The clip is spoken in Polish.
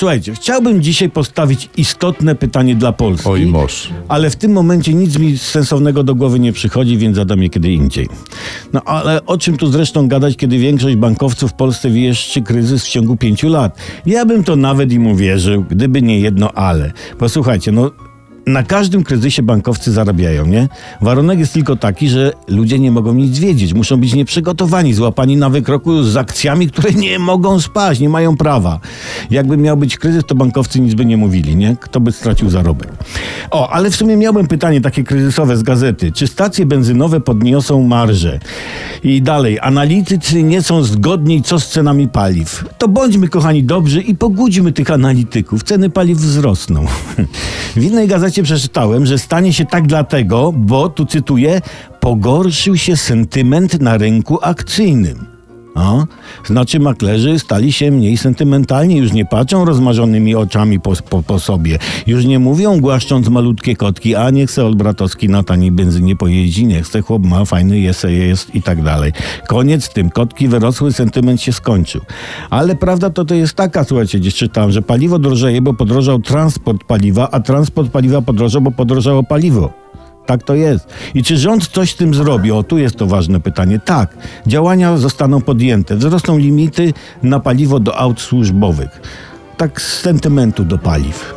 Słuchajcie, chciałbym dzisiaj postawić istotne pytanie dla Polski. Oj, moż. Ale w tym momencie nic mi sensownego do głowy nie przychodzi, więc zadam je kiedy indziej. No ale o czym tu zresztą gadać, kiedy większość bankowców w Polsce wieszczy kryzys w ciągu pięciu lat? Ja bym to nawet im uwierzył, gdyby nie jedno ale. Posłuchajcie, no na każdym kryzysie bankowcy zarabiają, nie? Warunek jest tylko taki, że ludzie nie mogą nic wiedzieć, muszą być nieprzygotowani, złapani na wykroku z akcjami, które nie mogą spaść, nie mają prawa. Jakby miał być kryzys, to bankowcy nic by nie mówili, nie? Kto by stracił zarobek. O, ale w sumie miałbym pytanie takie kryzysowe z gazety. Czy stacje benzynowe podniosą marże? I dalej, analitycy nie są zgodni co z cenami paliw. To bądźmy, kochani, dobrzy i pogódźmy tych analityków. Ceny paliw wzrosną. w innej gazecie przeczytałem, że stanie się tak dlatego, bo, tu cytuję, pogorszył się sentyment na rynku akcyjnym. O, znaczy maklerzy stali się mniej sentymentalni, już nie patrzą rozmarzonymi oczami po, po, po sobie. Już nie mówią głaszcząc malutkie kotki, a niech se Olbratowski na taniej benzynie pojeździ, niech se chłop ma fajny jest, jest i tak dalej. Koniec tym, kotki wyrosły, sentyment się skończył. Ale prawda to to jest taka, słuchajcie, gdzieś czytałem, że paliwo drożeje, bo podrożał transport paliwa, a transport paliwa podrożał, bo podrożało paliwo. Tak to jest. I czy rząd coś z tym zrobi? O, tu jest to ważne pytanie. Tak, działania zostaną podjęte. Wzrosną limity na paliwo do aut służbowych. Tak z sentymentu do paliw.